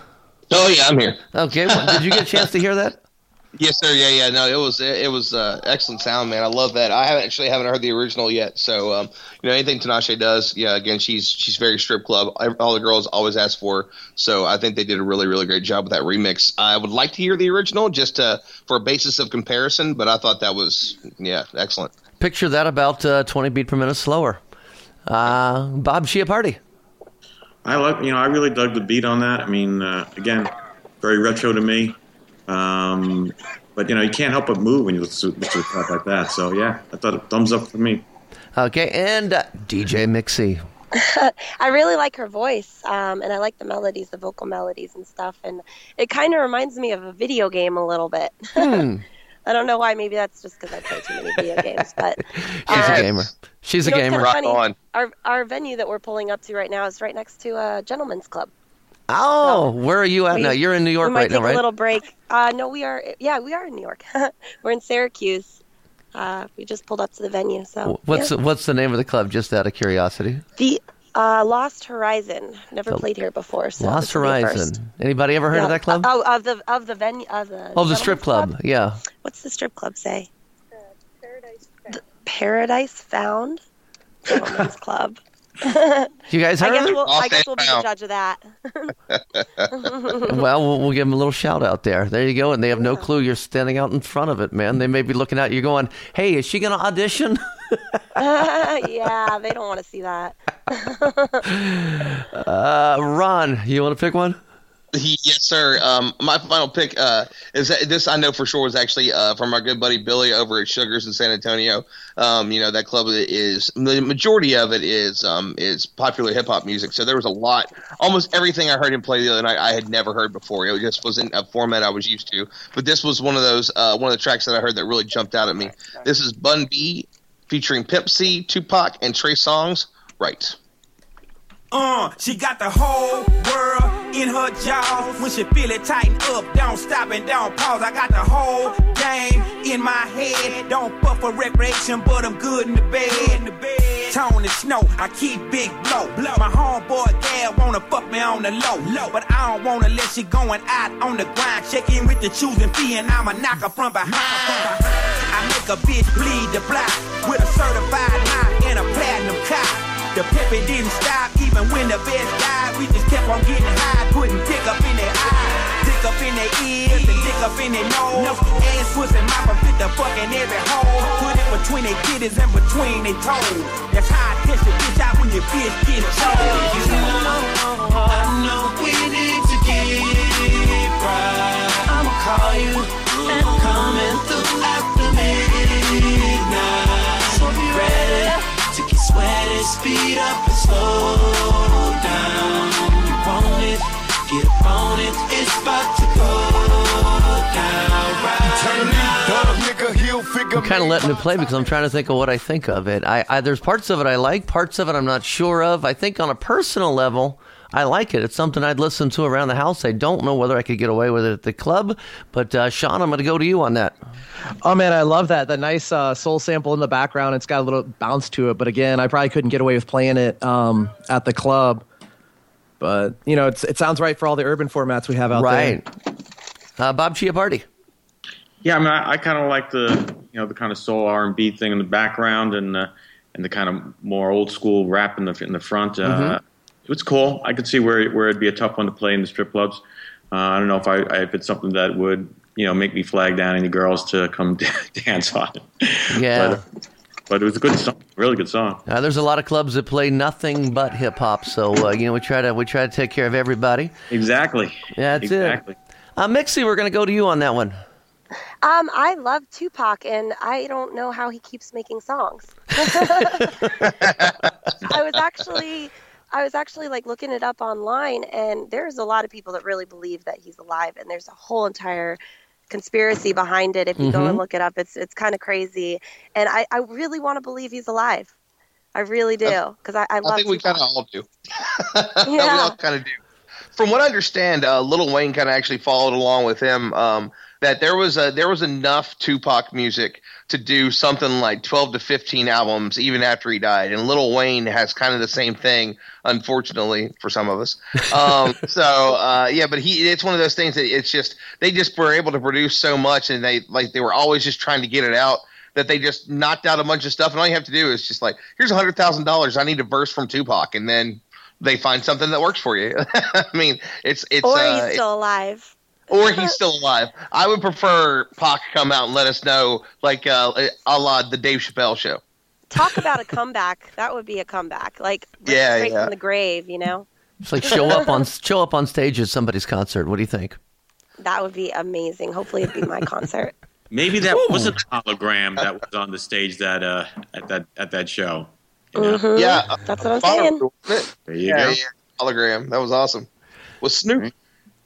F: Oh yeah, I'm here.
A: Okay, well, did you get a chance to hear that?
F: Yes, sir. Yeah, yeah. No, it was it, was uh, excellent sound, man. I love that. I haven't actually haven't heard the original yet. So, um, you know, anything Tinashe does, yeah. Again, she's she's very strip club. All the girls always ask for. Her. So, I think they did a really really great job with that remix. I would like to hear the original just uh, for a basis of comparison, but I thought that was yeah excellent.
A: Picture that about uh, 20 beat per minute slower. Uh, Bob party?
D: I love you know, I really dug the beat on that. I mean, uh, again, very retro to me. Um, but you know, you can't help but move when you listen to, listen to crap like that. So yeah, I thought thumbs up for me.
A: Okay, and uh, DJ Mixi.
E: I really like her voice, um, and I like the melodies, the vocal melodies and stuff. And it kind of reminds me of a video game a little bit.
A: Hmm.
E: I don't know why. Maybe that's just because I play too many video games. But
A: She's a gamer. She's a
E: you know, it's
A: gamer.
E: kinda funny. Our our venue that we're pulling up to right now is right next to a gentleman's club.
A: Oh, where are you at
E: We-
A: now? You're in New York
E: we might
A: right
E: take
A: now, right?
E: a little break. Uh, no, we are. Yeah, we are in New York. we're in Syracuse. Uh, we just pulled up to the venue. So
A: What's
E: yeah.
A: what's the name of the club? Just out of curiosity.
E: the uh, Lost Horizon? Never
A: The
E: played here before. So
A: Lost
E: this will be a first.
A: Horizon. Anybody ever heard
E: Yeah.
A: of that club?
E: Oh, of the of the venue of the
A: oh, the strip
E: gentleman's
A: club. Yeah.
E: What's the strip club say? The Paradise Found Gentlemen's Club.
A: You guys
E: I
A: heard
E: guess we'll I guess we'll be the judge of that.
A: well, well, we'll give them a little shout out there. There you go. And they have no clue you're standing out in front of it, man. They may be looking at you going, hey, is she going to audition?
E: yeah, they don't want to see that.
A: uh, Ron, you want to pick one?
F: Yes, sir. Um, my final pick uh, is this. I know for sure was actually uh, from our good buddy Billy over at Sugars in San Antonio. Um, you know that club is the majority of it is um, is popular hip hop music. So there was a lot, almost everything I heard him play the other night I had never heard before. It just wasn't a format I was used to. But this was one of those uh, one of the tracks that I heard that really jumped out at me. This is Bun B featuring C, Tupac, and Trey Songz. Right.
L: Uh, she got the whole world in her jaws. When she feel it tighten up, don't stop and don't pause. I got the whole game in my head. Don't fuck for recreation, but I'm good in the bed. In the bed. And snow, I keep big blow. blow. My homeboy gal wanna fuck me on the low. low. But I don't wanna let she going out on the grind. Check in with the choosing fee and I'ma knock her from behind. I make a bitch bleed the block with a certified high and a platinum cop. The pimpin' didn't stop even when the best died. We just kept on getting high, putting dick up in their eyes, dick up in their ears, and dick up in their nose. Ass pussy mouth and fit the fucking every hole. Put it between their titties and between their toes. That's how I test the bitch out when your bitch get chose.
C: I know we need to get right. I'ma call you speed up and slow down. You want it, get on it. It's about to go down right now.
A: I'm kind of letting it play because I'm trying to think of what I think of it. I, I there's parts of it I like, parts of it I'm not sure of. I think on a personal level, I like it. It's something I'd listen to around the house. I don't know whether I could get away with it at the club, but uh, Sean, I'm going to go to you on that.
B: Oh man, I love that. The nice uh, soul sample in the background. It's got a little bounce to it. But again, I probably couldn't get away with playing it um, at the club. But you know, it's, it sounds right for all the urban formats we have out
A: right.
B: there.
A: Uh, Bob Chiappardi.
D: Yeah, I mean, I, I kind of like the you know the kind of soul R and B thing in the background and uh, and the kind of more old school rap in the in the front. Uh,
A: Mhm.
D: It was cool. I could see where where it'd be a tough one to play in the strip clubs. Uh, I don't know if I if it's something that would you know make me flag down any girls to come dance on it.
A: Yeah.
D: But, but it was a good song, really good song.
A: Uh, there's a lot of clubs that play nothing but hip hop, so uh, you know we try to we try to take care of everybody.
D: Exactly.
A: That's
D: exactly.
A: it. Uh, Mixi, we're going to go to you on that one.
E: Um, I love Tupac, and I don't know how he keeps making songs. I was actually, I was actually like looking it up online, and there's a lot of people that really believe that he's alive, and there's a whole entire conspiracy behind it. If you go
A: Mhm.
E: and look it up, it's it's kind of crazy, and I, I really want to believe he's alive. I really do because I, I love.
F: I think we kind of all do.
E: yeah.
F: we all kind of do. from what I understand, uh, Lil Wayne kind of actually followed along with him. Um, that there was a, there was enough Tupac music to do something like twelve to fifteen albums even after he died, and Lil Wayne has kind of the same thing, unfortunately for some of us. Um, so uh, yeah, but he it's one of those things that it's just they just were able to produce so much, and they like they were always just trying to get it out that they just knocked out a bunch of stuff, and all you have to do is just like, here's a hundred thousand dollars. I need a verse from Tupac, and then they find something that works for you. I mean, it's it's
M: or
F: uh,
M: he's still alive.
F: Or he's still alive. I would prefer Pac come out and let us know, like uh, a la the Dave Chappelle show.
M: Talk about a comeback. That would be a comeback. Like
F: Yeah,
M: straight
F: yeah.
M: from the grave, you know?
A: It's like show up on show up on stage at somebody's concert. What do you think?
M: That would be amazing. Hopefully it'd be my concert.
D: Maybe that was a hologram that was on the stage that uh, at that at that show.
M: Mhm.
F: Yeah,
M: That's what I'm saying.
D: There you
F: yeah,
D: go.
F: yeah, hologram. That was awesome. Was Snoop.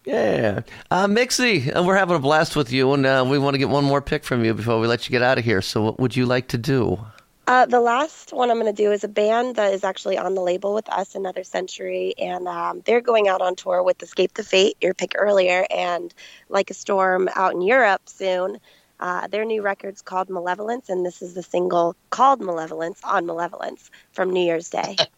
A: Yeah, uh, Mixi, uh, we're having a blast with you, and uh, we want to get one more pick from you before we let you get out of here. So, what would you like to do?
M: Uh, the last one I'm going to do is a band that is actually on the label with us, Another Century, and um, they're going out on tour with Escape the Fate, your pick earlier, and Like a Storm out in Europe soon. Uh, their new record's called Malevolence, and this is the single called Malevolence on Malevolence from New Year's Day.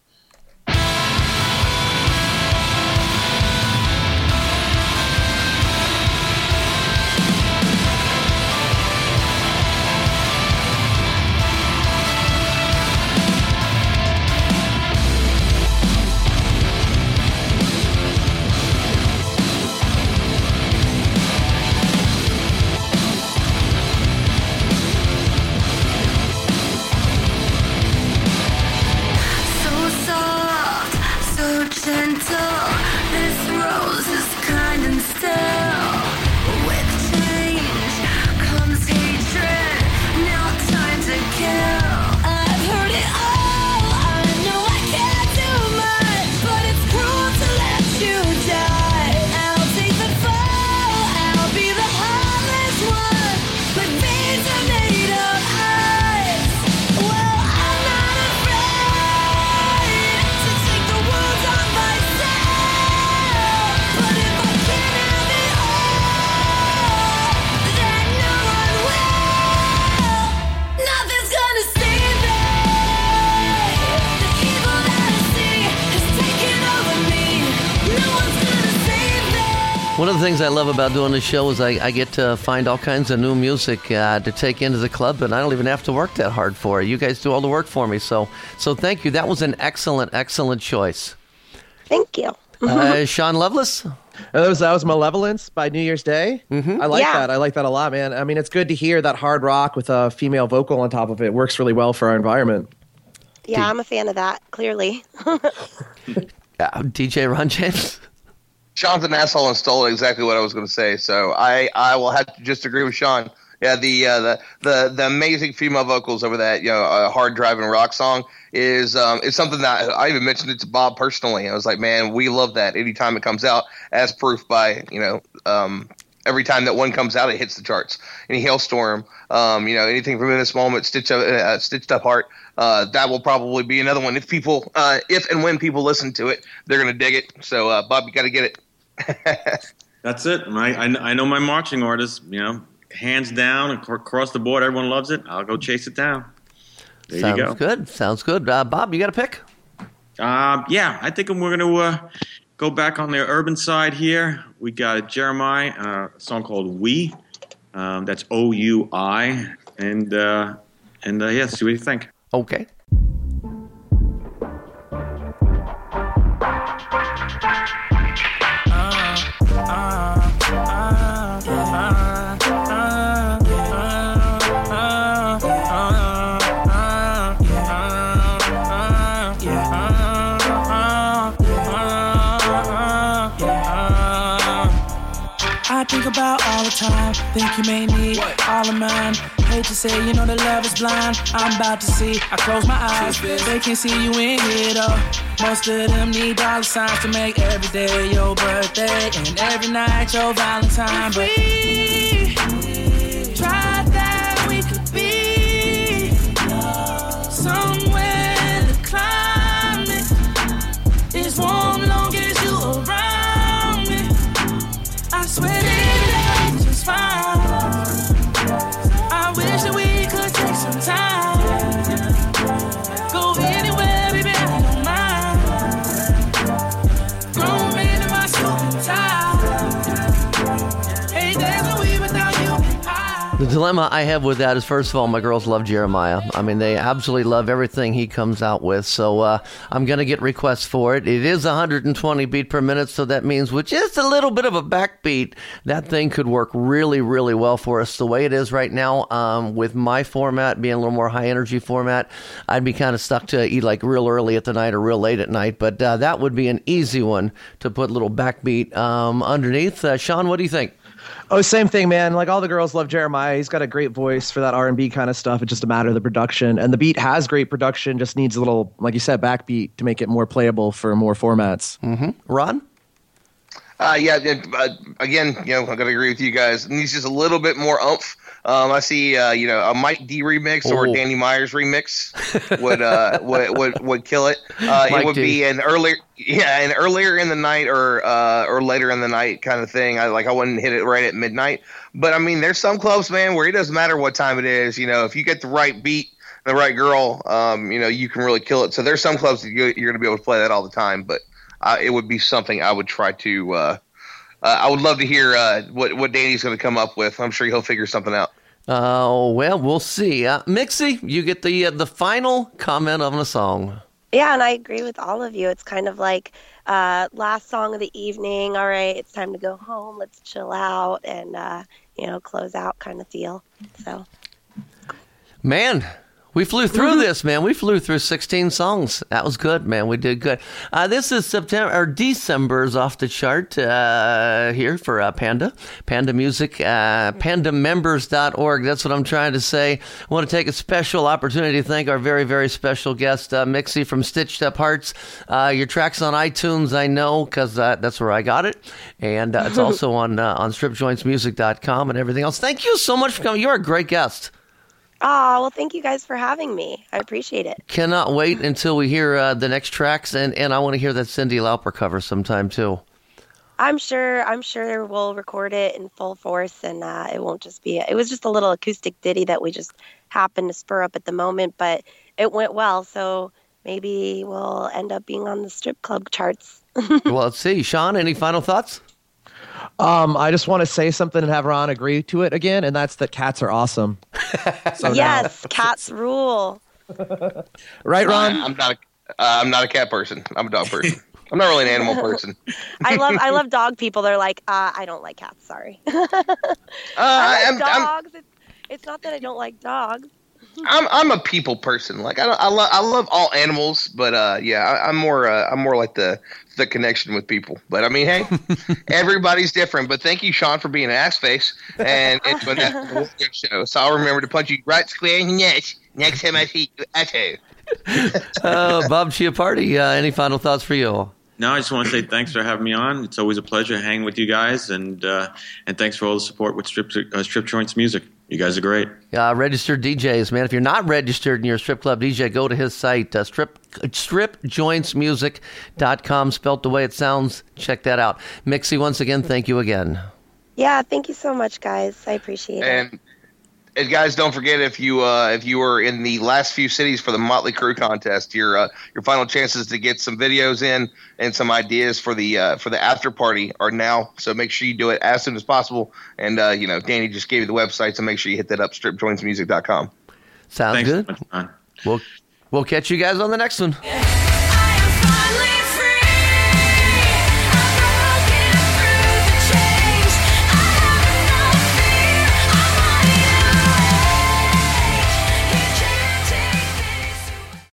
N: One of the
A: things I love about doing this show is I, I get to find all kinds of new music uh, to take into the club, and I don't even have to work that hard for it. You guys do all the work for me, so so thank you. That was an excellent, excellent choice.
M: Thank you.
A: Uh, Sean Lovelace.
B: That was that was Malevolence by New Year's Day. Mm-hmm. I like
M: Yeah.
B: that. I like that a lot, man. I mean, it's good to hear that hard rock with a female vocal on top of it works really well for our environment.
M: Yeah, I'm a fan of that, clearly.
A: Uh, DJ Ron James.
F: Sean's an asshole and stole exactly what I was going to say. So I, I will have to just agree with Sean. Yeah, the uh, the the the amazing female vocals over that you know uh, hard driving rock song is um, is something that I even mentioned it to Bob personally. I was like, man, we love that anytime it comes out, as proof by you know um, every time that one comes out, it hits the charts. Any Halestorm, um, you know, anything from this moment, stitch up, uh, stitched up heart. Uh, that will probably be another one if people, uh, if and when people listen to it, they're gonna dig it. So, uh, Bob, you got to get it.
D: That's it. I, I, I know my marching orders. You know, hands down ac- across the board. Everyone loves it. I'll go chase it down. There
A: Sounds
D: you go.
A: good. Sounds good. Uh, Bob, you got a pick?
D: Uh, yeah, I think we're going to uh, go back on the urban side here. Oui got Jeremih, uh, a song called "We." Um, that's O U I, and uh, and uh, yeah, see what you think.
A: Okay.
O: Think about all the time. Think you may need all of mine. Hate to say, you know that love is blind. I'm about to see. I close my eyes. They can't see you in here though. Most of them need dollar signs to make every day your birthday and every night your Valentine. But find
A: dilemma I have with that is first of all, my girls love Jeremih. I mean, they absolutely love everything he comes out with. So uh, I'm going to get requests for it. It is 120 beat per minute, so that means with just a little bit of a backbeat, that thing could work really, really well for us. The way it is right now, um, with my format being a little more high energy format, I'd be kind of stuck to eat like real early at the night or real late at night. But uh, that would be an easy one to put a little backbeat um, underneath. Uh, Sean, what do you think?
B: Oh, same thing, man. Like all the girls love Jeremih. He's got a great voice for that R and B kind of stuff. It's just a matter of the production, and the beat has great production. Just needs a little, like you said, backbeat to make it more playable for more formats.
A: Mm-hmm. Ron.
F: Uh, yeah, uh, again, you know, I got to agree with you guys. It needs just a little bit more oomph. Um, I see, uh, you know, a Mike D remix or
A: Oh.
F: a Danny Myers remix would uh, would, would would kill it. Uh, it would
A: D.
F: be an earlier, yeah, an earlier in the night or uh, or later in the night kind of thing. I like I wouldn't hit it right at midnight. But I mean, there's some clubs, man, where it doesn't matter what time it is. You know, if you get the right beat, the right girl, um, you know, you can really kill it. So there's some clubs that you- you're going to be able to play that all the time. But uh, it would be something I would try to. Uh, uh, I would love to hear uh, what what Danny's going to come up with. I'm sure he'll figure something out.
A: Uh, well, we'll see. Uh, Mixi, you get the uh, the final comment on the song.
E: Yeah, and I agree with all of you. It's kind of like uh, last song of the evening. All right, it's time to go home. Let's chill out and uh, you know close out kind of feel. So
A: Man, we flew through this, man. We flew through 16 songs. That was good, man. We did good. Uh, this is September or December's off the chart uh, here for uh, Panda. Panda Music, uh, pandamembers.org. That's what I'm trying to say. I want to take a special opportunity to thank our very, very special guest, uh, Mixi from Stitched Up Hearts. Uh, your track's on iTunes, I know, because uh, that's where I got it. And uh, it's also on, uh, on stripjointsmusic.com and everything else. Thank you so much for coming. You're a great guest.
E: Ah, well, thank you guys for having me. I appreciate it.
A: Cannot wait until we hear uh, the next tracks, and, and I want to hear that Cyndi Lauper cover sometime too.
E: I'm sure. I'm sure we'll record it in full force, and uh, it won't just be. It was just a little acoustic ditty that we just happened to spur up at the moment, but it went well. So maybe we'll end up being on the strip club charts.
A: well, let's see. Sean, any final thoughts?
B: Um, I just want to say something and have Ron agree to it again, and that's that cats are awesome. So now-
E: yes, cats rule.
B: right, Ron?
F: I'm not. A, uh, I'm not a cat person. I'm a dog person. I'm not really an animal person.
E: I love. I love dog people. They're like, uh, I don't like cats. Sorry. I
F: I'm-
E: like
F: I'm-
E: dogs. it's, it's not that I don't like dogs.
F: I'm I'm a people person. Like I don't, I love I love all animals, but uh, yeah, I, I'm more uh, I'm more like the the connection with people. But I mean, hey, everybody's different. But thank you, Sean, for being an ass face and it's been that whole show. So I'll remember to punch you right square in the nuts next time I see you. Atto.
A: uh, Bob Chiappardi, uh, any final thoughts for you? All?
D: No, I just want to say thanks for having me on. It's always a pleasure hanging with you guys, and uh, and thanks for all the support with Strip uh, Strip Joints Music. You guys are great.
A: Uh, registered DJs, man. If you're not registered and you're a strip club DJ, go to his site, uh, strip stripjointsmusic.com, spelt the way it sounds. Check that out. Mixi, once again, thank you again.
E: Yeah, thank you so much, guys. I appreciate it.
F: And and guys, don't forget if you uh, if you were in the last few cities for the Mötley Crüe contest, your uh, your final chances to get some videos in and some ideas for the uh, for the after party are now. So make sure you do it as soon as possible. And uh, you know, Danny just gave you the website, so make sure you hit that up stripjointsmusic.com.
A: Sounds
D: Thanks so
A: good.
D: much,
A: We'll, we'll catch you guys on the next one.